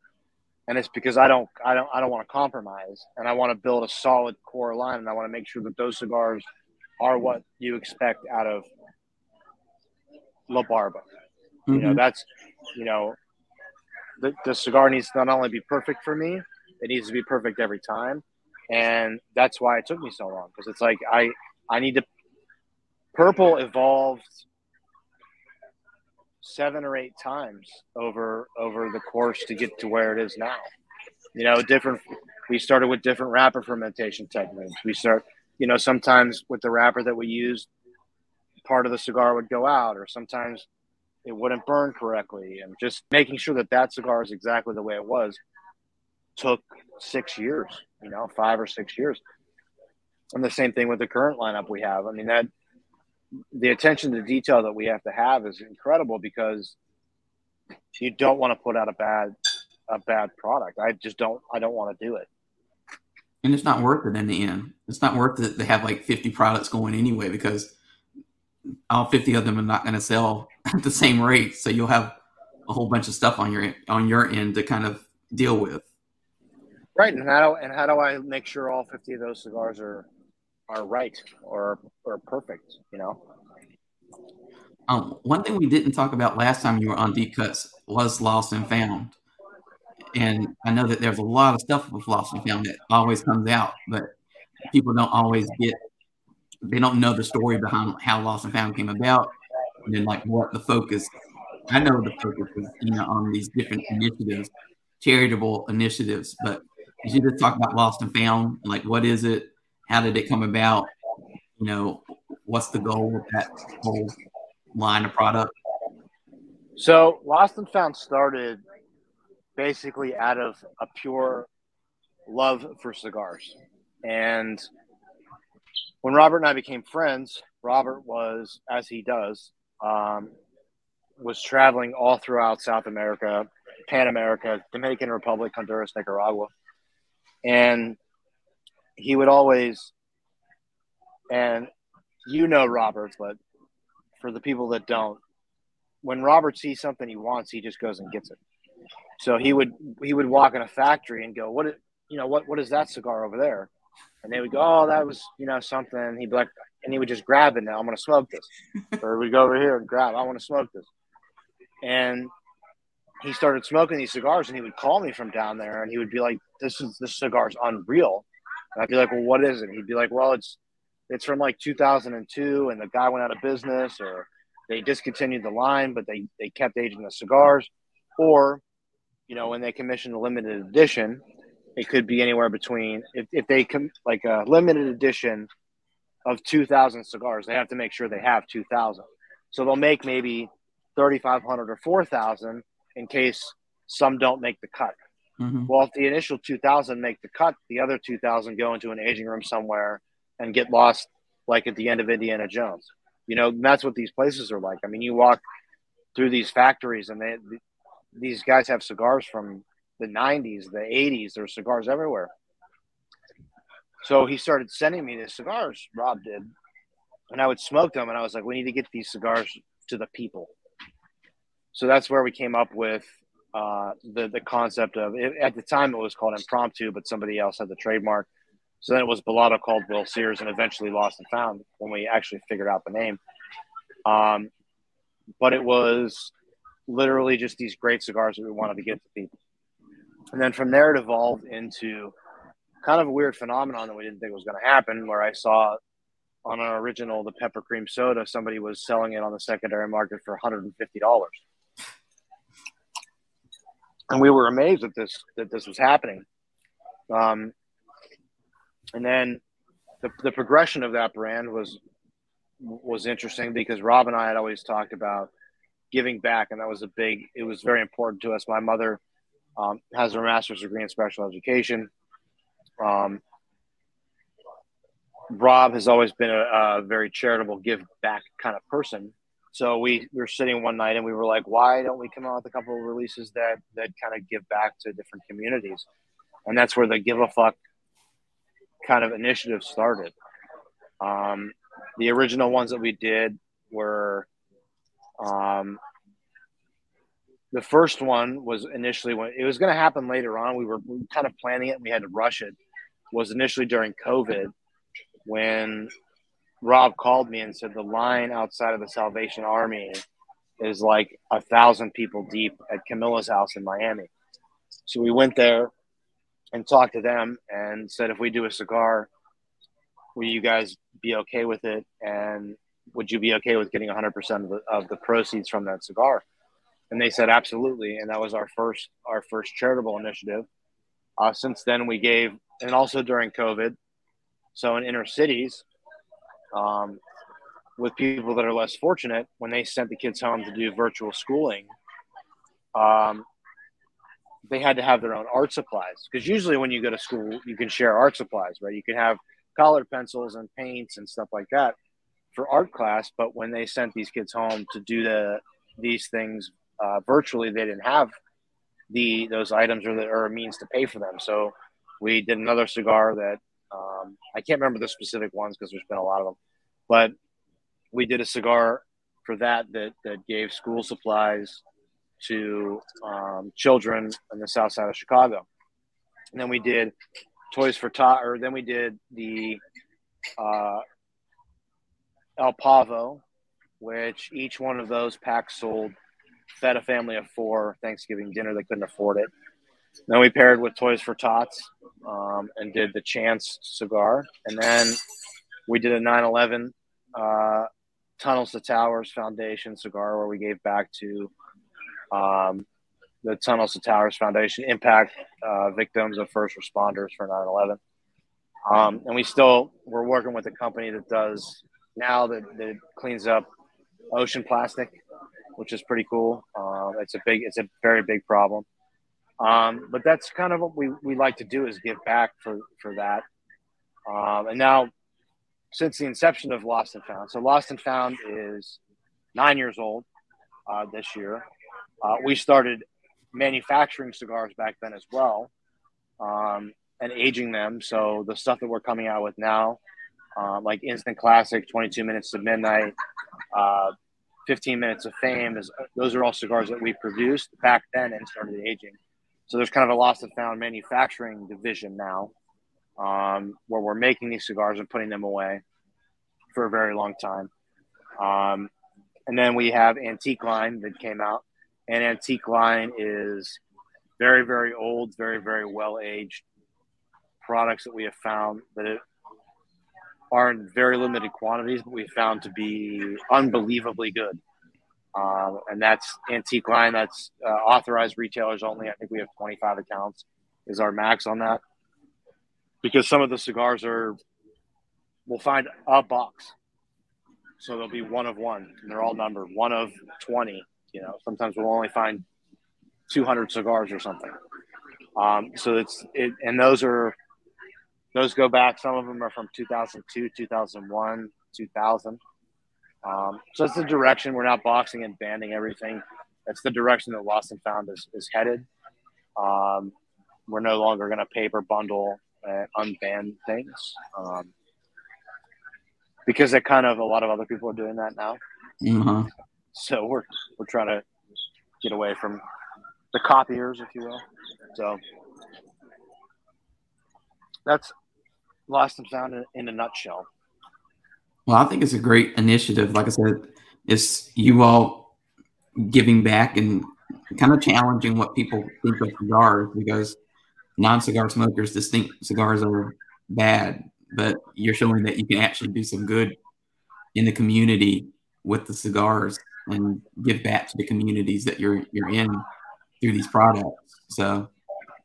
And it's because I don't, I don't, I don't want to compromise, and I want to build a solid core line, and I want to make sure that those cigars are what you expect out of La Barba. You know, Mhm. that's, you know, the, the cigar needs to not only be perfect for me, it needs to be perfect every time. And that's why it took me so long because it's like I, I need to. Purple evolved seven or eight times over over the course to get to where it is now. You know, different. We started with different wrapper fermentation techniques. We start, you know, sometimes with the wrapper that we used, part of the cigar would go out, or sometimes it wouldn't burn correctly, and just making sure that that cigar is exactly the way it was took six years. You know, five or six years, And the same thing with the current lineup we have. I mean, that the attention to detail that we have to have is incredible because you don't want to put out a bad a bad product. I just don't I don't want to do it. And it's not worth it in the end. It's not worth it to have like 50 products going anyway because all 50 of them are not going to sell at the same rate. So you'll have a whole bunch of stuff on your on your end to kind of deal with. Right, and how and how do I make sure all 50 of those cigars are are right or or perfect? You know. Um, one thing we didn't talk about last time you were on Deep Cuts was Lost and Found, and I know that there's a lot of stuff with Lost and Found that always comes out, but people don't always get they don't know the story behind how Lost and Found came about, and then like what the focus. I know the focus was you know on these different initiatives, charitable initiatives, but you just talk about Lost and Found. Like, what is it? How did it come about? You know, what's the goal with that whole line of product? So, Lost and Found started basically out of a pure love for cigars. And when Robert and I became friends, Robert was, as he does, um, was traveling all throughout South America, Pan America, Dominican Republic, Honduras, Nicaragua. And he would always, and you know Robert, but for the people that don't, when Robert sees something he wants, he just goes and gets it. So he would he would walk in a factory and go, "What you know? What what is that cigar over there?" And they would go, "Oh, that was you know something." He'd be like, and he would just grab it. Now I'm going to smoke this, or we go over here and grab. I want to smoke this, and he started smoking these cigars, and he would call me from down there, and he would be like, "This is this cigar's unreal." And I'd be like, "Well, what is it?" And he'd be like, "Well, it's it's from like 2002, and the guy went out of business, or they discontinued the line, but they they kept aging the cigars, or you know, when they commissioned a limited edition, it could be anywhere between if, if they come like a limited edition of 2000 cigars they have to make sure they have 2000 so they'll make maybe 3500 or 4000 in case some don't make the cut mm-hmm. well if the initial 2000 make the cut the other 2000 go into an aging room somewhere and get lost like at the end of indiana jones you know that's what these places are like i mean you walk through these factories and they these guys have cigars from the 90s, the 80s. There's cigars everywhere. So he started sending me these cigars, Rob did. And I would smoke them. And I was like, we need to get these cigars to the people. So that's where we came up with uh, the, the concept of it, at the time it was called impromptu, but somebody else had the trademark. So then it was Balado called Will Sears and eventually Lost and Found when we actually figured out the name. Um, but it was literally just these great cigars that we wanted to get to people. And then from there, it evolved into kind of a weird phenomenon that we didn't think was going to happen, where I saw on our original, the pepper cream soda, somebody was selling it on the secondary market for $150. And we were amazed that this that this was happening. Um, and then the, the progression of that brand was was interesting because Rob and I had always talked about giving back, and that was a big. It was very important to us. My mother um, has her master's degree in special education. Um, Rob has always been a, a, very charitable, give back kind of person. So we, we were sitting one night and we were like, why don't we come out with a couple of releases that that kind of give back to different communities? And that's where the give a fuck kind of initiative started. Um, the original ones that we did were um, the first one was initially when it was going to happen later on. We were, we were kind of planning it. we had to rush it. Was initially during COVID when Rob called me and said the line outside of the Salvation Army is like a thousand people deep at Camillus house in Miami. So we went there and talked to them and said, if we do a cigar, will you guys be okay with it? And would you be okay with getting 100% of the, of the proceeds from that cigar? And they said absolutely, and that was our first our first charitable initiative. Uh, since then, we gave, and also during COVID, so in inner cities, um, with people that are less fortunate, when they sent the kids home to do virtual schooling, um, they had to have their own art supplies because usually when you go to school, you can share art supplies, right? You can have colored pencils and paints and stuff like that for art class. But when they sent these kids home to do the these things uh, virtually, they didn't have the those items or the or means to pay for them. So we did another cigar that um, I can't remember the specific ones because there's been a lot of them, but we did a cigar for that that that gave school supplies to um, children in the south side of Chicago. And then we did Toys for Tot, or then we did the uh, El Pavo, which each one of those packs sold, fed a family of four Thanksgiving dinner. They couldn't afford it. Then we paired with Toys for Tots um, and did the Chance cigar. And then we did a 9 11 uh, Tunnels to Towers Foundation cigar where we gave back to um, the Tunnels to Towers Foundation impact uh, victims of first responders for 9 11. Um, and we still, we're working with a company that does now that, that cleans up ocean plastic, which is pretty cool. Uh, it's a big, it's a very big problem. Um, but that's kind of what we, we like to do is give back for, for that. Um, and now, since the inception of Lost and Found, so Lost and Found is nine years old uh, this year. Uh, we started manufacturing cigars back then as well um, and aging them. So the stuff that we're coming out with now, uh, like Instant Classic, 22 Minutes to Midnight, uh, 15 Minutes of Fame, is those are all cigars that we produced back then and started aging. So there's kind of a lost and found manufacturing division now um, where we're making these cigars and putting them away for a very long time. Um, and then we have Antique Line that came out and antique line is very very old very very well aged products that we have found that it are in very limited quantities but we found to be unbelievably good um, and that's antique line. That's uh, authorized retailers only. I think we have 25 accounts is our max on that. Because some of the cigars are we'll find a box. So there'll be one of one. And they're all numbered. One of 20 you know, sometimes we'll only find 200 cigars or something. Um, so it's it, and those are those go back. Some of them are from 2002, 2001, 2000. Um, so it's the direction. We're not boxing and banning everything. That's the direction that Lost and Found is, is headed. Um, we're no longer going to paper bundle and unban things um, because that kind of a lot of other people are doing that now. Mm-hmm. So we're we're trying to get away from the copiers, if you will. So that's lost and found in, in a nutshell. Well, I think it's a great initiative. Like I said, it's you all giving back and kind of challenging what people think of cigars because non-cigar smokers just think cigars are bad, but you're showing that you can actually do some good in the community with the cigars and give back to the communities that you're you're in through these products. So,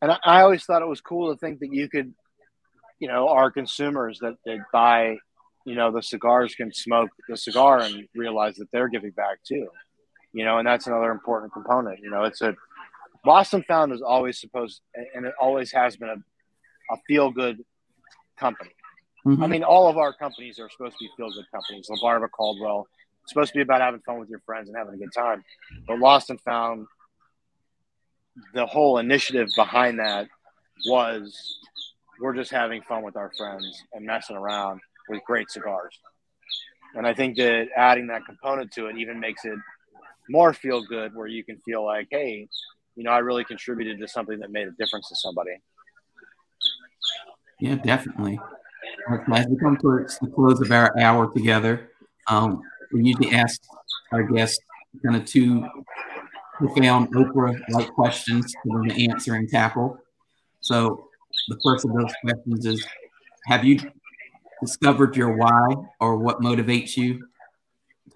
and I, I always thought it was cool to think that you could, you know, our consumers that that buy, you know, the cigars can smoke the cigar and realize that they're giving back too, you know, and that's another important component. You know, it's a boston Found is always supposed, and it always has been a, a feel good company. Mm-hmm. I mean, all of our companies are supposed to be feel good companies. La Barba Caldwell, it's supposed to be about having fun with your friends and having a good time. But Lost and Found, the whole initiative behind that was we're just having fun with our friends and messing around with great cigars. And I think that adding that component to it even makes it more feel good where you can feel like, hey, you know, I really contributed to something that made a difference to somebody. Yeah, definitely. As we come towards the close of our hour together, um, we usually ask our guests kind of two profound Oprah-like questions for them to answer and tackle. So the first of those questions is, have you discovered your why or what motivates you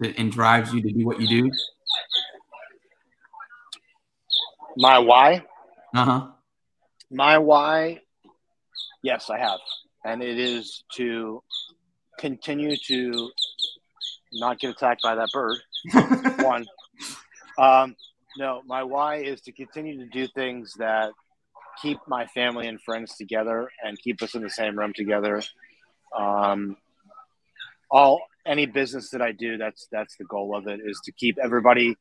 to, and drives you to do what you do? My why? Uh-huh. My why, yes, I have. And it is to continue to not get attacked by that bird. One. Um, no, my why is to continue to do things that keep my family and friends together and keep us in the same room together Um, all any business that I do, that's that's the goal of it is to keep everybody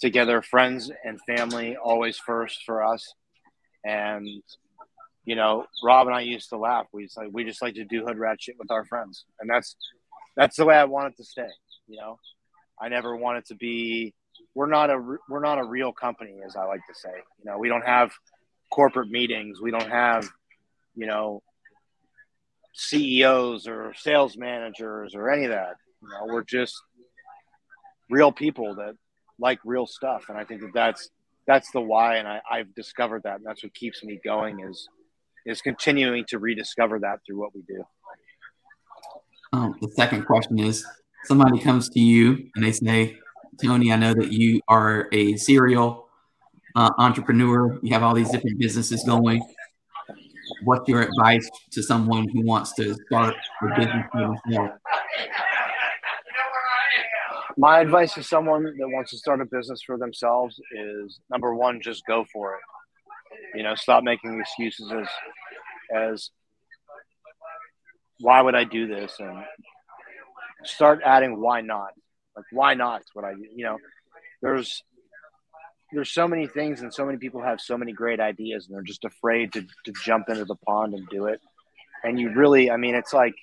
together, friends and family always first for us. And you know, Rob and I used to laugh. We just like we just like to do hood rat shit with our friends, and that's that's the way I want it to stay. You know, I never want it to be. We're not a we're not a real company, as I like to say. You know, we don't have corporate meetings. We don't have, you know, CEOs or sales managers or any of that. You know, we're just real people that like real stuff, and I think that that's that's the why. And I, I've discovered that, and that's what keeps me going is is continuing to rediscover that through what we do. Um, the second question is somebody comes to you and they say, Tony, I know that you are a serial uh, entrepreneur. You have all these different businesses going. What's your advice to someone who wants to start a business for themselves? My advice to someone that wants to start a business for themselves is number one, just go for it. You know, stop making excuses as as why would I do this and start adding why not. Like why not? What I you know, there's there's so many things and so many people have so many great ideas and they're just afraid to, to jump into the pond and do it. And you really, I mean, it's like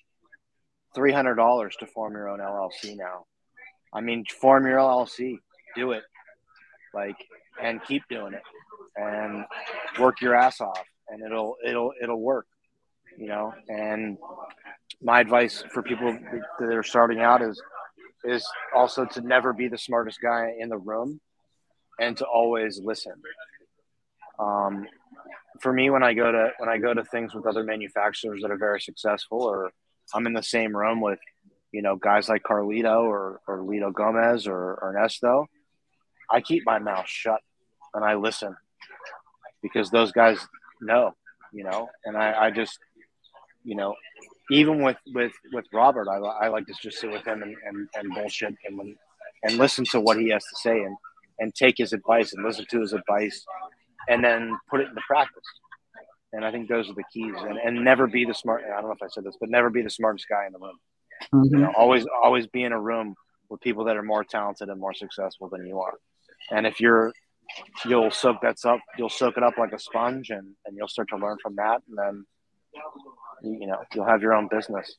three hundred dollars to form your own LLC now. I mean, form your LLC, do it, like, and keep doing it, and work your ass off, and it'll it'll it'll work, you know. And my advice for people that are starting out is is also to never be the smartest guy in the room and to always listen. Um, for me, when I go to when I go to things with other manufacturers that are very successful, or I'm in the same room with, you know, guys like Carlito or or Litto Gomez or Ernesto, I keep my mouth shut and I listen because those guys know, you know, and I, I just, you know, even with with with Robert, I, I like to just sit with him and, and, and bullshit and, and listen to what he has to say and and take his advice and listen to his advice and then put it into practice. And I think those are the keys. And, and never be the smart. I don't know if I said this, but never be the smartest guy in the room. Mm-hmm. You know, always always be in a room with people that are more talented and more successful than you are. And if you're you'll soak that up you'll soak it up like a sponge and, and you'll start to learn from that and then you know you'll have your own business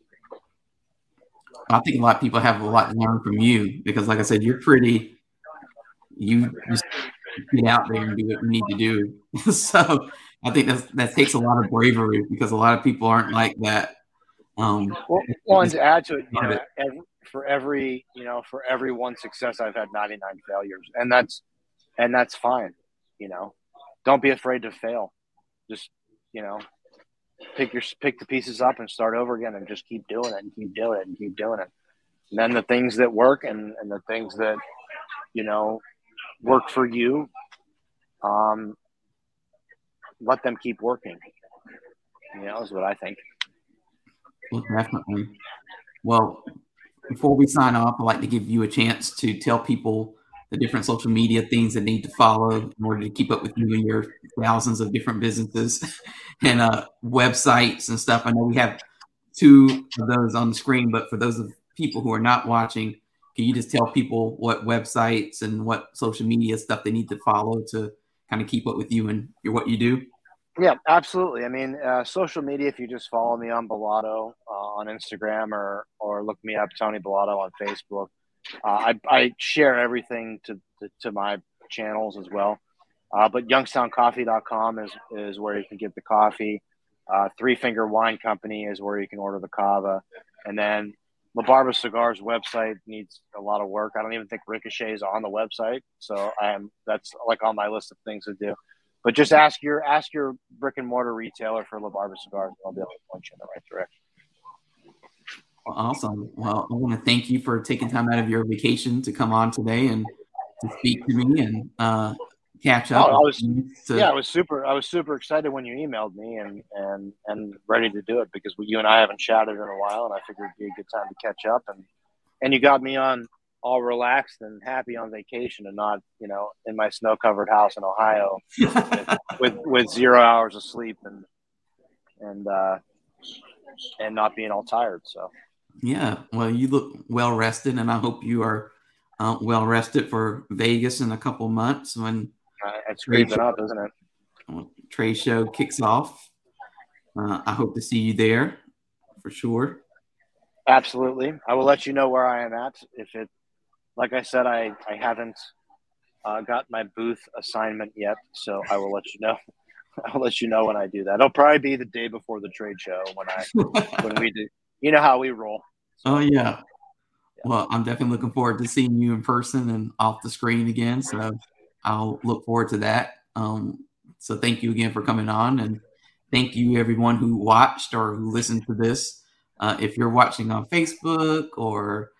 i think a lot of people have a lot to learn from you because like i said you're pretty you just get out there and do what you need to do. So i think that's, that takes a lot of bravery because a lot of people aren't like that um well, well and to add to it you know every, for every you know for every one success i've had 99 failures and that's and that's fine you know? Don't be afraid to fail. Just you know pick your pick the pieces up and start over again and just keep doing it and keep doing it and keep doing it. And then the things that work and, and the things that, you know, work for you, um, let them keep working. You know, is what I think. Well, definitely. Well, before we sign off, I'd like to give you a chance to tell people the different social media things that need to follow in order to keep up with you and your thousands of different businesses and uh, websites and stuff. I know we have two of those on the screen, but for those of people who are not watching, can you just tell people what websites and what social media stuff they need to follow to kind of keep up with you and your, what you do? Yeah, absolutely. I mean, uh, social media. If you just follow me on Bellotto uh, on Instagram or or look me up Tony Bellotto on Facebook, uh, I, I, share everything to, to, to, my channels as well. Uh, but youngstowncoffee.com is, is where you can get the coffee. Uh, Three Finger Wine Company is where you can order the cava. And then La Barba Cigars website needs a lot of work. I don't even think Ricochet is on the website. So I am, that's like on my list of things to do. But just ask your ask your brick and mortar retailer for La Barba Cigars. I'll be able to point you in the right direction. Awesome. Well, I want to thank you for taking time out of your vacation to come on today and to speak to me and uh, catch up. Oh, I was, to... yeah, I was super. I was super excited when you emailed me and and and ready to do it because we, you and I haven't chatted in a while, and I figured it'd be a good time to catch up. And and you got me on all relaxed and happy on vacation, and not you know in my snow covered house in Ohio with, with with zero hours of sleep and and uh, and not being all tired. So, yeah, well, you look well rested, and I hope you are uh, well rested for Vegas in a couple months when uh, it's creeping up, isn't it? Trade show kicks off. Uh, I hope to see you there for sure. Absolutely, I will let you know where I am at. If it, like I said, I I haven't uh, got my booth assignment yet, so I will let you know. I'll let you know when I do that. It'll probably be the day before the trade show when I when we do. You know how we roll. So, oh yeah. yeah. Well, I'm definitely looking forward to seeing you in person and off the screen again. So I'll look forward to that. Um, so thank you again for coming on, and thank you everyone who watched or who listened to this. Uh, if you're watching on Facebook or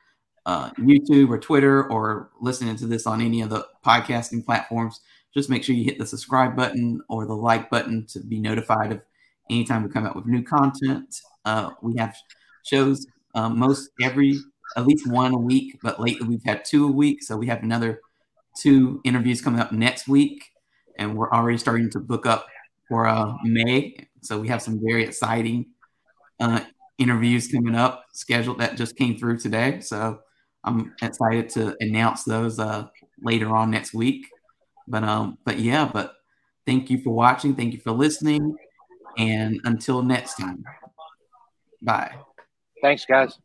uh, YouTube or Twitter or listening to this on any of the podcasting platforms, just make sure you hit the subscribe button or the like button to be notified of anytime we come out with new content. Uh, we have shows um, most every at least one a week, but lately we've had two a week. So we have another two interviews coming up next week, and we're already starting to book up for uh, May. So we have some very exciting uh, interviews coming up scheduled that just came through today. So I'm excited to announce those uh, later on next week. But um, but yeah, but thank you for watching. Thank you for listening. And until next time, bye. Thanks, guys.